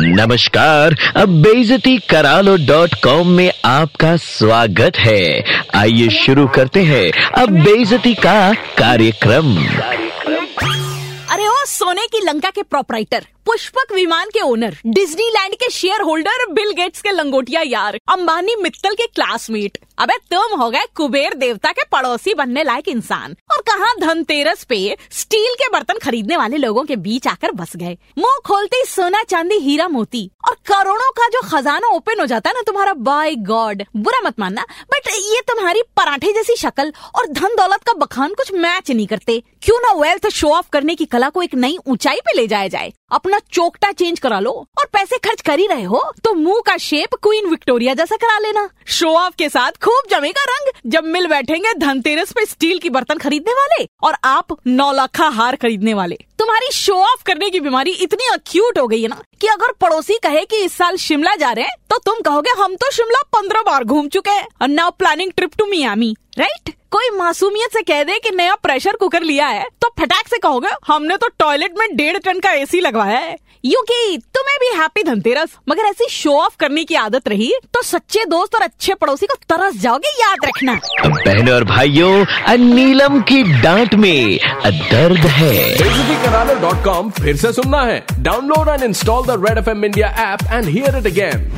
नमस्कार, अब बेजती करालो डॉट कॉम में आपका स्वागत है। आइए शुरू करते हैं अब बेजती का कार्यक्रम। अरे ओ, सोने की लंका के प्रोपराइटर पुष्पक विमान के ओनर डिज्नीलैंड के शेयर होल्डर बिल गेट्स के लंगोटिया यार, अंबानी मित्तल के क्लासमेट अबे, तुम हो गए कुबेर देवता के पड़ोसी बनने लायक इंसान। और कहा धनतेरस पे स्टील के बर्तन खरीदने वाले लोगों के बीच आकर बस गए। मुँह खोलते ही सोना चांदी हीरा मोती। और करोड़ों का जो खजाना ओपन हो जाता है ना तुम्हारा बाय गॉड बुरा मत मानना। बट ये तुम्हारी पराठे जैसी शक्ल और धन दौलत का बखान कुछ मैच नहीं करते। क्यों ना वेल्थ शो ऑफ़ करने की कला को एक नई ऊंचाई पे ले जाया जाए। अपना चोकटा चेंज करा लो और पैसे खर्च कर ही रहे हो तो मुँह का शेप क्वीन विक्टोरिया जैसा करा लेना। शो ऑफ़ के साथ खूब जमेगा रंग, जब मिल बैठेंगे धनतेरस पे स्टील की बर्तन खरीदने वाले और आप नौलखा हार खरीदने वाले। तुम्हारी शो ऑफ़ करने की बीमारी इतनी अक्यूट हो गई है ना कि अगर पड़ोसी कहे कि इस साल शिमला जा रहे हैं तो तुम कहोगे हम तो शिमला पंद्रह बार घूम चुके हैं और now planning trip to Miami right कोई मासूमियत से कह दे कि नया प्रेशर कुकर लिया है तो फटाक से कहोगे हमने तो टॉयलेट में डेढ़ टन का एसी लगवाया है। यू की तुम्हें भी हैप्पी धनतेरस मगर ऐसी शो ऑफ़ करने की आदत रही तो सच्चे दोस्त और अच्छे पड़ोसी को तरस जाओगे याद रखना। बहनों और भाइयों नीलम की डांट में दर्द है। बेइज्जती फिर से सुनना है। Download and install the Red F M India app and hear it again